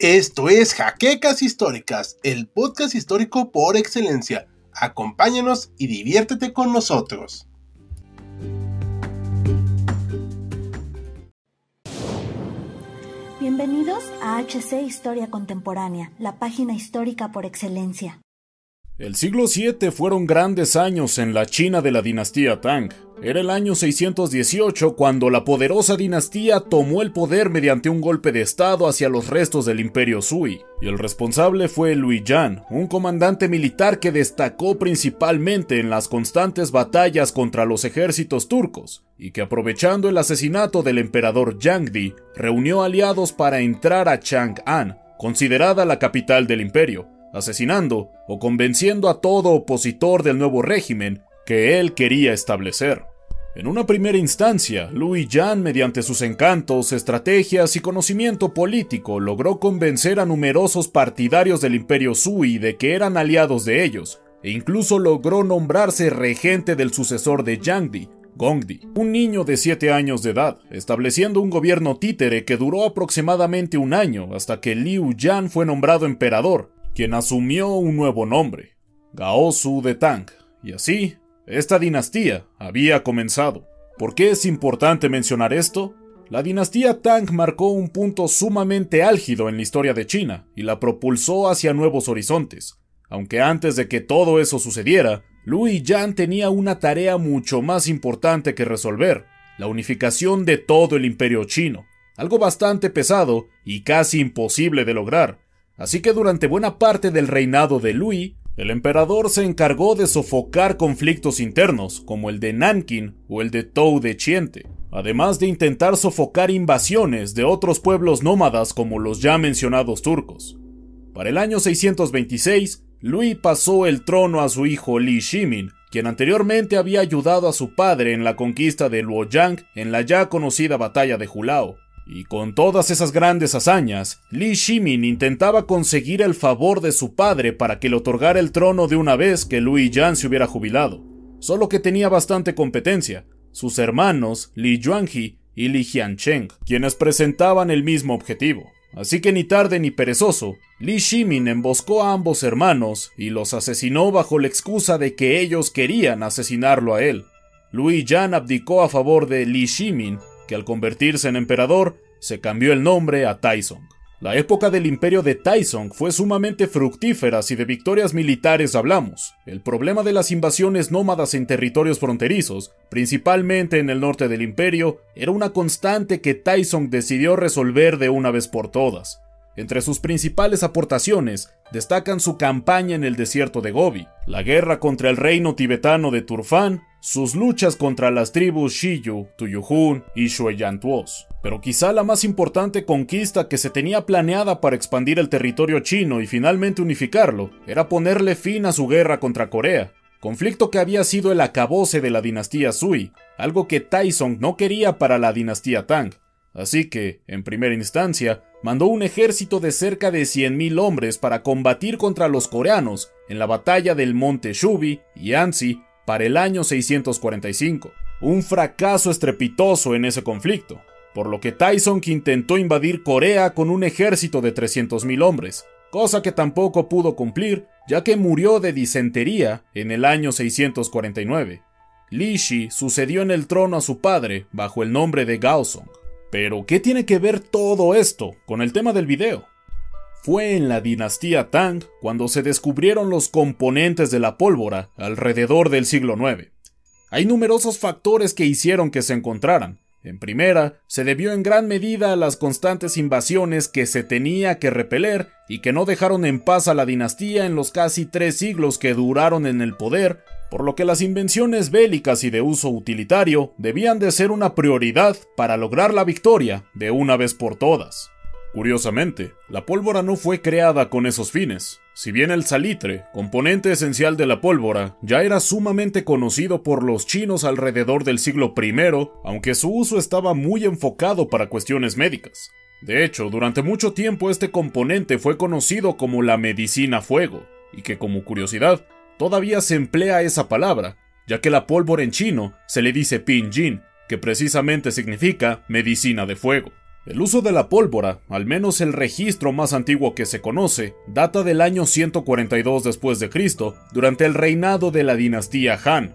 Esto es Jaquecas Históricas, el podcast histórico por excelencia. Acompáñanos y diviértete con nosotros. Bienvenidos a HC Historia Contemporánea, la página histórica por excelencia. El siglo VII fueron grandes años en la China de la dinastía Tang. Era el año 618 cuando la poderosa dinastía tomó el poder mediante un golpe de estado hacia los restos del imperio Sui, y el responsable fue Lui Yan, un comandante militar que destacó principalmente en las constantes batallas contra los ejércitos turcos, y que aprovechando el asesinato del emperador Yangdi, reunió aliados para entrar a Chang'an, considerada la capital del imperio, asesinando o convenciendo a todo opositor del nuevo régimen que él quería establecer. En una primera instancia, Louis Yan, mediante sus encantos, estrategias y conocimiento político, logró convencer a numerosos partidarios del imperio Sui de que eran aliados de ellos, e incluso logró nombrarse regente del sucesor de Yangdi, Gongdi, un niño de 7 años de edad, estableciendo un gobierno títere que duró aproximadamente un año hasta que Liu Yan fue nombrado emperador, quien asumió un nuevo nombre, Gaosu de Tang, y así, esta dinastía había comenzado. ¿Por qué es importante mencionar esto? La dinastía Tang marcó un punto sumamente álgido en la historia de China y la propulsó hacia nuevos horizontes. Aunque antes de que todo eso sucediera, Lui Yan tenía una tarea mucho más importante que resolver, la unificación de todo el imperio chino, algo bastante pesado y casi imposible de lograr, Así que durante buena parte del reinado de Louis, el emperador se encargó de sofocar conflictos internos, como el de Nanking o el de Tou de Chiente, además de intentar sofocar invasiones de otros pueblos nómadas como los ya mencionados turcos. Para el año 626, Louis pasó el trono a su hijo Li Shimin, quien anteriormente había ayudado a su padre en la conquista de Luoyang en la ya conocida batalla de Hulao. Y con todas esas grandes hazañas, Li Shimin intentaba conseguir el favor de su padre para que le otorgara el trono de una vez que Lui Yan se hubiera jubilado. Solo que tenía bastante competencia, sus hermanos Li Yuanji y Li Jiancheng, quienes presentaban el mismo objetivo. Así que ni tarde ni perezoso, Li Shimin emboscó a ambos hermanos y los asesinó bajo la excusa de que ellos querían asesinarlo a él. Lui Yan abdicó a favor de Li Shimin que al convertirse en emperador se cambió el nombre a Taizong. La época del imperio de Taizong fue sumamente fructífera si de victorias militares hablamos. El problema de las invasiones nómadas en territorios fronterizos, principalmente en el norte del imperio, era una constante que Taizong decidió resolver de una vez por todas. Entre sus principales aportaciones destacan su campaña en el desierto de Gobi, la guerra contra el reino tibetano de Turfan, sus luchas contra las tribus Shiyu, Tuyuhun y Shueyantuos. Pero quizá la más importante conquista que se tenía planeada para expandir el territorio chino y finalmente unificarlo era ponerle fin a su guerra contra Corea, conflicto que había sido el acabose de la dinastía Sui, algo que Taizong no quería para la dinastía Tang. Así que, en primera instancia, mandó un ejército de cerca de 100.000 hombres para combatir contra los coreanos en la batalla del monte Shubi y Ansi para el año 645. Un fracaso estrepitoso en ese conflicto, por lo que Tyson intentó invadir Corea con un ejército de 300.000 hombres, cosa que tampoco pudo cumplir ya que murió de disentería en el año 649. Li Shi sucedió en el trono a su padre bajo el nombre de Gaosong. Pero, ¿qué tiene que ver todo esto con el tema del video? Fue en la dinastía Tang cuando se descubrieron los componentes de la pólvora alrededor del siglo IX. Hay numerosos factores que hicieron que se encontraran. En primera, se debió en gran medida a las constantes invasiones que se tenía que repeler y que no dejaron en paz a la dinastía en los casi tres siglos que duraron en el poder por lo que las invenciones bélicas y de uso utilitario debían de ser una prioridad para lograr la victoria de una vez por todas. Curiosamente, la pólvora no fue creada con esos fines. Si bien el salitre, componente esencial de la pólvora, ya era sumamente conocido por los chinos alrededor del siglo I, aunque su uso estaba muy enfocado para cuestiones médicas. De hecho, durante mucho tiempo este componente fue conocido como la medicina fuego, y que como curiosidad, todavía se emplea esa palabra, ya que la pólvora en chino se le dice pinjin, que precisamente significa medicina de fuego. El uso de la pólvora, al menos el registro más antiguo que se conoce, data del año 142 después de Cristo, durante el reinado de la dinastía Han.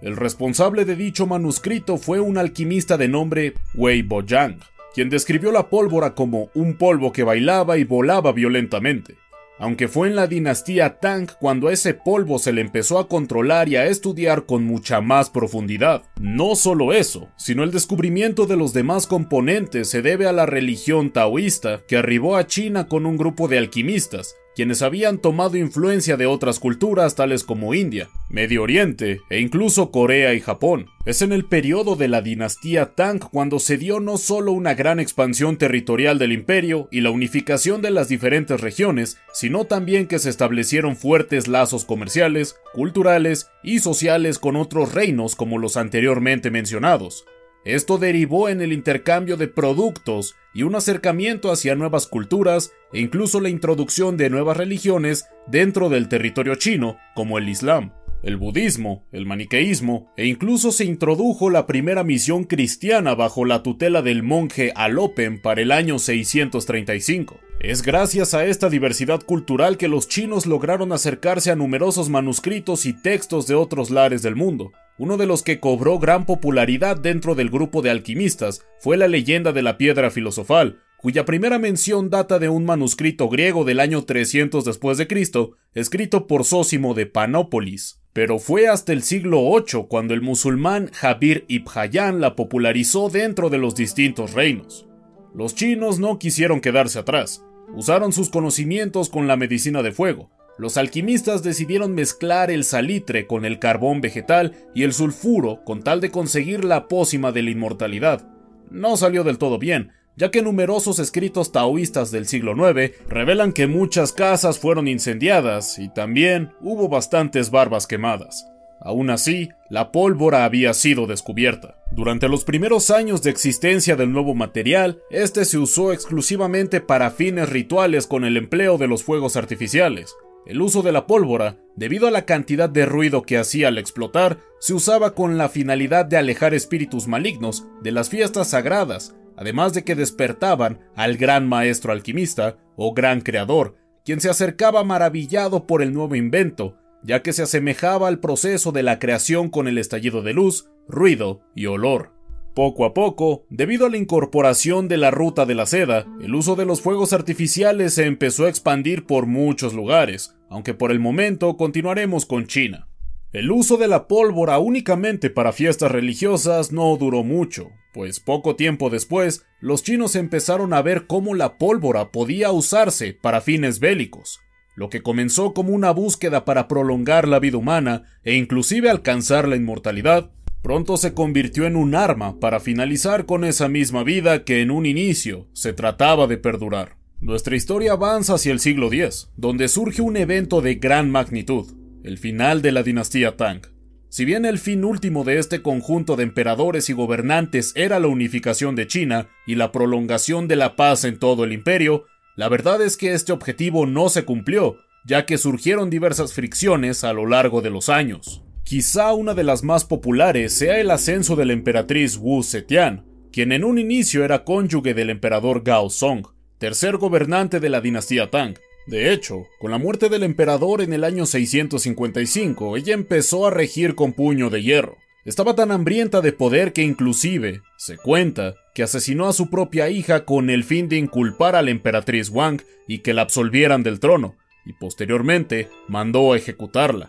El responsable de dicho manuscrito fue un alquimista de nombre Wei Bojang, quien describió la pólvora como un polvo que bailaba y volaba violentamente aunque fue en la dinastía Tang cuando ese polvo se le empezó a controlar y a estudiar con mucha más profundidad. No solo eso, sino el descubrimiento de los demás componentes se debe a la religión taoísta que arribó a China con un grupo de alquimistas, quienes habían tomado influencia de otras culturas tales como India, Medio Oriente e incluso Corea y Japón. Es en el periodo de la dinastía Tang cuando se dio no solo una gran expansión territorial del imperio y la unificación de las diferentes regiones, sino también que se establecieron fuertes lazos comerciales, culturales y sociales con otros reinos como los anteriormente mencionados. Esto derivó en el intercambio de productos y un acercamiento hacia nuevas culturas e incluso la introducción de nuevas religiones dentro del territorio chino, como el Islam, el budismo, el maniqueísmo e incluso se introdujo la primera misión cristiana bajo la tutela del monje Alopen para el año 635. Es gracias a esta diversidad cultural que los chinos lograron acercarse a numerosos manuscritos y textos de otros lares del mundo, uno de los que cobró gran popularidad dentro del grupo de alquimistas fue la leyenda de la piedra filosofal, cuya primera mención data de un manuscrito griego del año 300 después de Cristo, escrito por Sósimo de Panópolis. Pero fue hasta el siglo VIII cuando el musulmán Jabir ibn Hayyan la popularizó dentro de los distintos reinos. Los chinos no quisieron quedarse atrás, usaron sus conocimientos con la medicina de fuego, los alquimistas decidieron mezclar el salitre con el carbón vegetal y el sulfuro con tal de conseguir la pócima de la inmortalidad. No salió del todo bien, ya que numerosos escritos taoístas del siglo IX revelan que muchas casas fueron incendiadas y también hubo bastantes barbas quemadas. Aún así, la pólvora había sido descubierta. Durante los primeros años de existencia del nuevo material, este se usó exclusivamente para fines rituales con el empleo de los fuegos artificiales. El uso de la pólvora, debido a la cantidad de ruido que hacía al explotar, se usaba con la finalidad de alejar espíritus malignos de las fiestas sagradas, además de que despertaban al gran maestro alquimista o gran creador, quien se acercaba maravillado por el nuevo invento, ya que se asemejaba al proceso de la creación con el estallido de luz, ruido y olor. Poco a poco, debido a la incorporación de la ruta de la seda, el uso de los fuegos artificiales se empezó a expandir por muchos lugares, aunque por el momento continuaremos con China. El uso de la pólvora únicamente para fiestas religiosas no duró mucho, pues poco tiempo después los chinos empezaron a ver cómo la pólvora podía usarse para fines bélicos, lo que comenzó como una búsqueda para prolongar la vida humana e inclusive alcanzar la inmortalidad, pronto se convirtió en un arma para finalizar con esa misma vida que en un inicio se trataba de perdurar. Nuestra historia avanza hacia el siglo X, donde surge un evento de gran magnitud, el final de la dinastía Tang. Si bien el fin último de este conjunto de emperadores y gobernantes era la unificación de China y la prolongación de la paz en todo el imperio, la verdad es que este objetivo no se cumplió, ya que surgieron diversas fricciones a lo largo de los años. Quizá una de las más populares sea el ascenso de la emperatriz Wu Zetian, quien en un inicio era cónyuge del emperador Gao Song, tercer gobernante de la dinastía Tang. De hecho, con la muerte del emperador en el año 655, ella empezó a regir con puño de hierro. Estaba tan hambrienta de poder que inclusive, se cuenta, que asesinó a su propia hija con el fin de inculpar a la emperatriz Wang y que la absolvieran del trono, y posteriormente mandó a ejecutarla.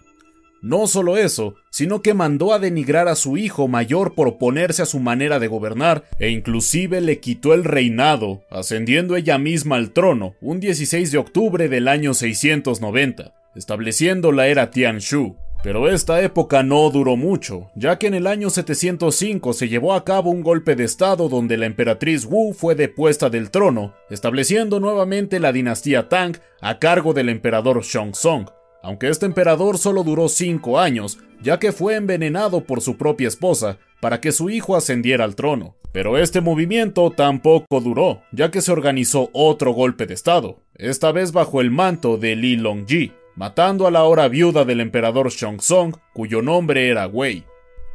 No solo eso, sino que mandó a denigrar a su hijo mayor por oponerse a su manera de gobernar e inclusive le quitó el reinado, ascendiendo ella misma al trono un 16 de octubre del año 690, estableciendo la era Tianshu. Pero esta época no duró mucho, ya que en el año 705 se llevó a cabo un golpe de estado donde la emperatriz Wu fue depuesta del trono, estableciendo nuevamente la dinastía Tang a cargo del emperador Song aunque este emperador solo duró cinco años, ya que fue envenenado por su propia esposa para que su hijo ascendiera al trono. Pero este movimiento tampoco duró, ya que se organizó otro golpe de estado, esta vez bajo el manto de Li Longji, matando a la ahora viuda del emperador Song, cuyo nombre era Wei.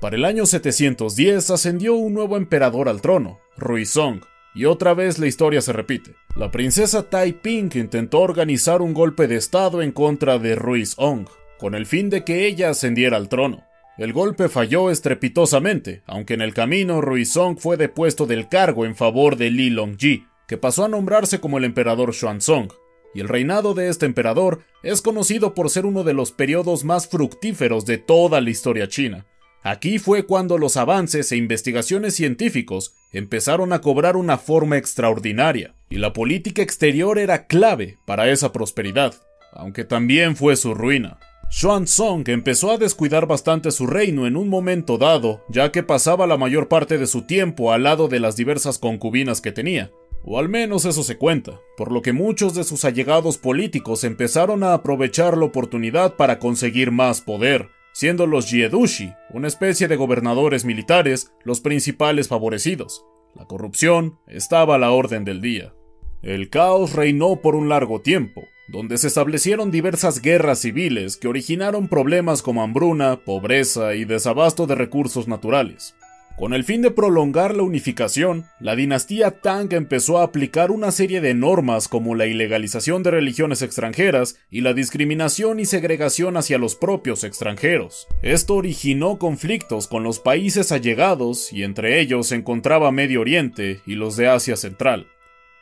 Para el año 710 ascendió un nuevo emperador al trono, Ruizong, y otra vez la historia se repite. La princesa Tai Ping intentó organizar un golpe de estado en contra de Ruiz Ong, con el fin de que ella ascendiera al trono. El golpe falló estrepitosamente, aunque en el camino Ruizong fue depuesto del cargo en favor de Li Longji, que pasó a nombrarse como el emperador Xuanzong, y el reinado de este emperador es conocido por ser uno de los periodos más fructíferos de toda la historia china. Aquí fue cuando los avances e investigaciones científicos empezaron a cobrar una forma extraordinaria, y la política exterior era clave para esa prosperidad, aunque también fue su ruina. Xuanzong empezó a descuidar bastante su reino en un momento dado, ya que pasaba la mayor parte de su tiempo al lado de las diversas concubinas que tenía, o al menos eso se cuenta, por lo que muchos de sus allegados políticos empezaron a aprovechar la oportunidad para conseguir más poder, siendo los Jiedushi, una especie de gobernadores militares, los principales favorecidos. La corrupción estaba a la orden del día. El caos reinó por un largo tiempo, donde se establecieron diversas guerras civiles que originaron problemas como hambruna, pobreza y desabasto de recursos naturales. Con el fin de prolongar la unificación, la dinastía Tang empezó a aplicar una serie de normas como la ilegalización de religiones extranjeras y la discriminación y segregación hacia los propios extranjeros. Esto originó conflictos con los países allegados y entre ellos se encontraba Medio Oriente y los de Asia Central.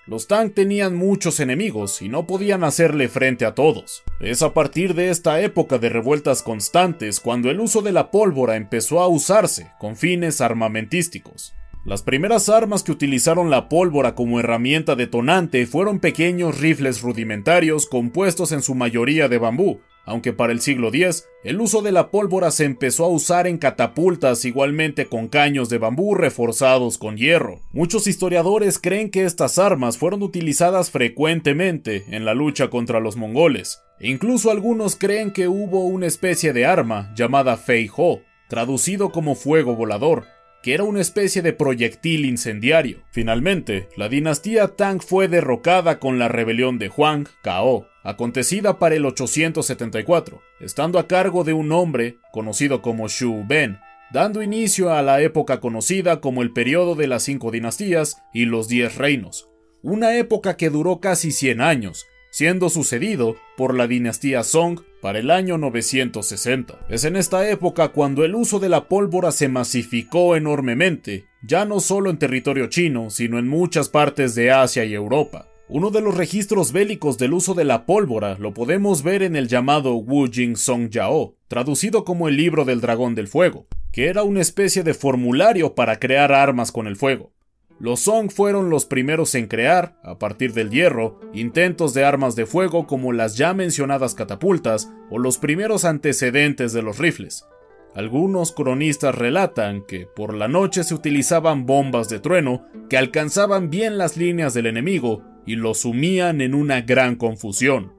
Los Tang tenían muchos enemigos y no podían hacerle frente a todos. Es a partir de esta época de revueltas constantes cuando el uso de la pólvora empezó a usarse con fines armamentísticos. Las primeras armas que utilizaron la pólvora como herramienta detonante fueron pequeños rifles rudimentarios compuestos en su mayoría de bambú, aunque para el siglo X el uso de la pólvora se empezó a usar en catapultas igualmente con caños de bambú reforzados con hierro. Muchos historiadores creen que estas armas fueron utilizadas frecuentemente en la lucha contra los mongoles, e incluso algunos creen que hubo una especie de arma llamada Fei Ho, traducido como fuego volador, que era una especie de proyectil incendiario. Finalmente, la dinastía Tang fue derrocada con la rebelión de Huang Cao, acontecida para el 874, estando a cargo de un hombre conocido como Xu Ben, dando inicio a la época conocida como el periodo de las cinco dinastías y los diez reinos, una época que duró casi 100 años, siendo sucedido por la dinastía Song para el año 960. Es en esta época cuando el uso de la pólvora se masificó enormemente, ya no solo en territorio chino, sino en muchas partes de Asia y Europa. Uno de los registros bélicos del uso de la pólvora lo podemos ver en el llamado Wu Jing Song Yao, traducido como el libro del dragón del fuego, que era una especie de formulario para crear armas con el fuego. Los Song fueron los primeros en crear, a partir del hierro, intentos de armas de fuego como las ya mencionadas catapultas o los primeros antecedentes de los rifles. Algunos cronistas relatan que por la noche se utilizaban bombas de trueno que alcanzaban bien las líneas del enemigo y los sumían en una gran confusión.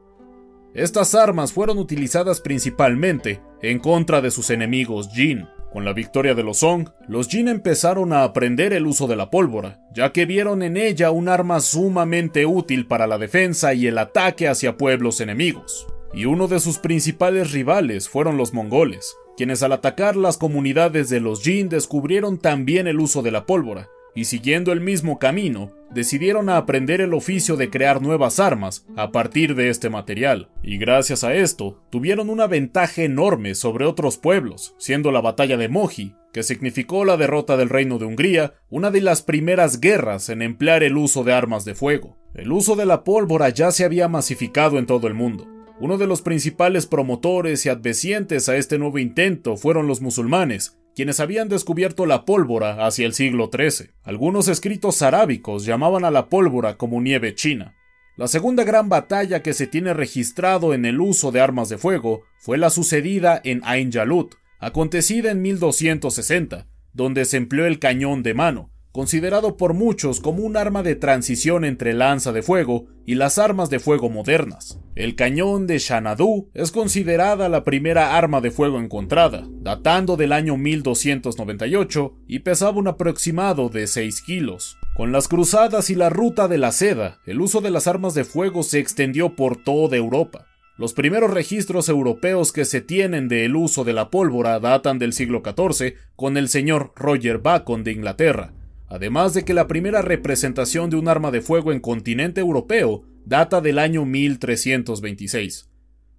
Estas armas fueron utilizadas principalmente en contra de sus enemigos Jin, con la victoria de los Song, los Jin empezaron a aprender el uso de la pólvora, ya que vieron en ella un arma sumamente útil para la defensa y el ataque hacia pueblos enemigos. Y uno de sus principales rivales fueron los mongoles, quienes al atacar las comunidades de los Jin descubrieron también el uso de la pólvora, y siguiendo el mismo camino, decidieron aprender el oficio de crear nuevas armas a partir de este material, y gracias a esto tuvieron una ventaja enorme sobre otros pueblos, siendo la batalla de Moji, que significó la derrota del reino de Hungría, una de las primeras guerras en emplear el uso de armas de fuego. El uso de la pólvora ya se había masificado en todo el mundo. Uno de los principales promotores y advecientes a este nuevo intento fueron los musulmanes, quienes habían descubierto la pólvora hacia el siglo XIII. Algunos escritos arábicos llamaban a la pólvora como nieve china. La segunda gran batalla que se tiene registrado en el uso de armas de fuego fue la sucedida en Ain Jalut, acontecida en 1260, donde se empleó el cañón de mano, considerado por muchos como un arma de transición entre lanza de fuego y las armas de fuego modernas. El cañón de Xanadu es considerada la primera arma de fuego encontrada, datando del año 1298 y pesaba un aproximado de 6 kilos. Con las cruzadas y la ruta de la seda, el uso de las armas de fuego se extendió por toda Europa. Los primeros registros europeos que se tienen del uso de la pólvora datan del siglo XIV con el señor Roger Bacon de Inglaterra, además de que la primera representación de un arma de fuego en continente europeo data del año 1326.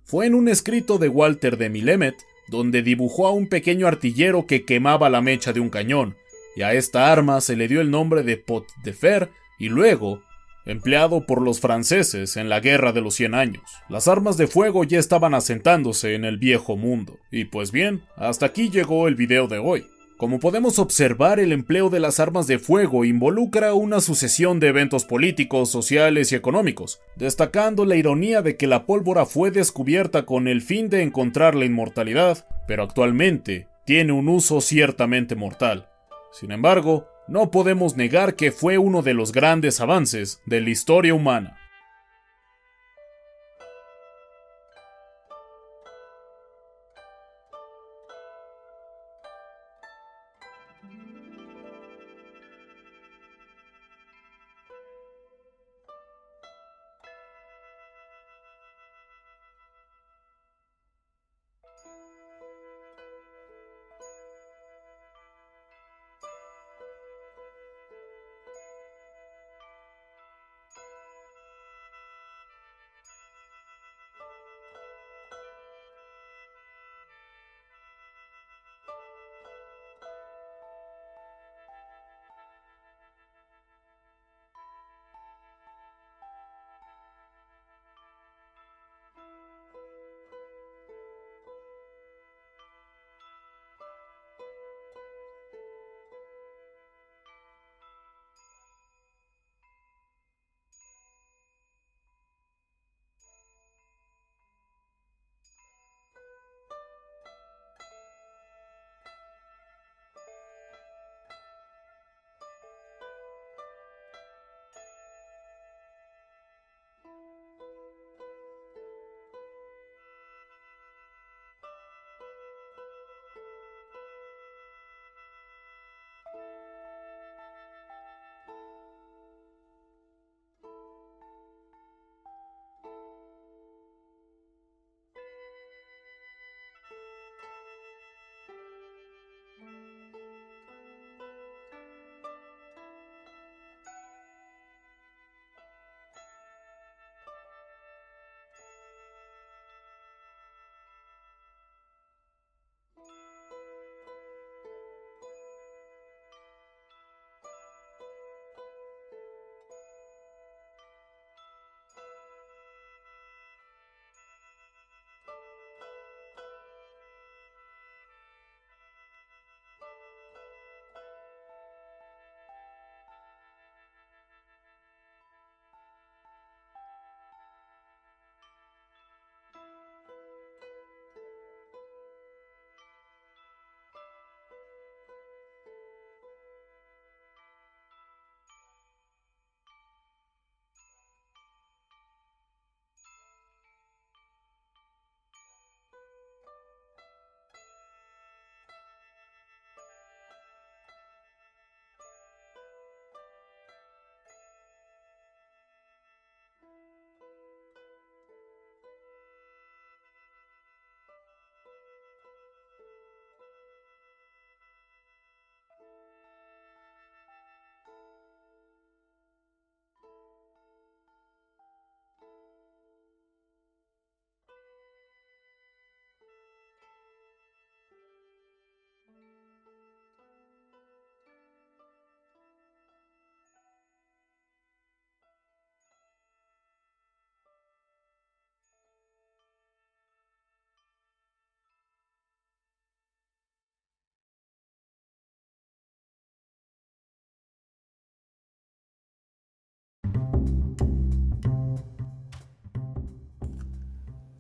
Fue en un escrito de Walter de Milemet, donde dibujó a un pequeño artillero que quemaba la mecha de un cañón, y a esta arma se le dio el nombre de pot de fer y luego empleado por los franceses en la Guerra de los Cien Años. Las armas de fuego ya estaban asentándose en el viejo mundo. Y pues bien, hasta aquí llegó el video de hoy. Como podemos observar, el empleo de las armas de fuego involucra una sucesión de eventos políticos, sociales y económicos, destacando la ironía de que la pólvora fue descubierta con el fin de encontrar la inmortalidad, pero actualmente tiene un uso ciertamente mortal. Sin embargo, no podemos negar que fue uno de los grandes avances de la historia humana.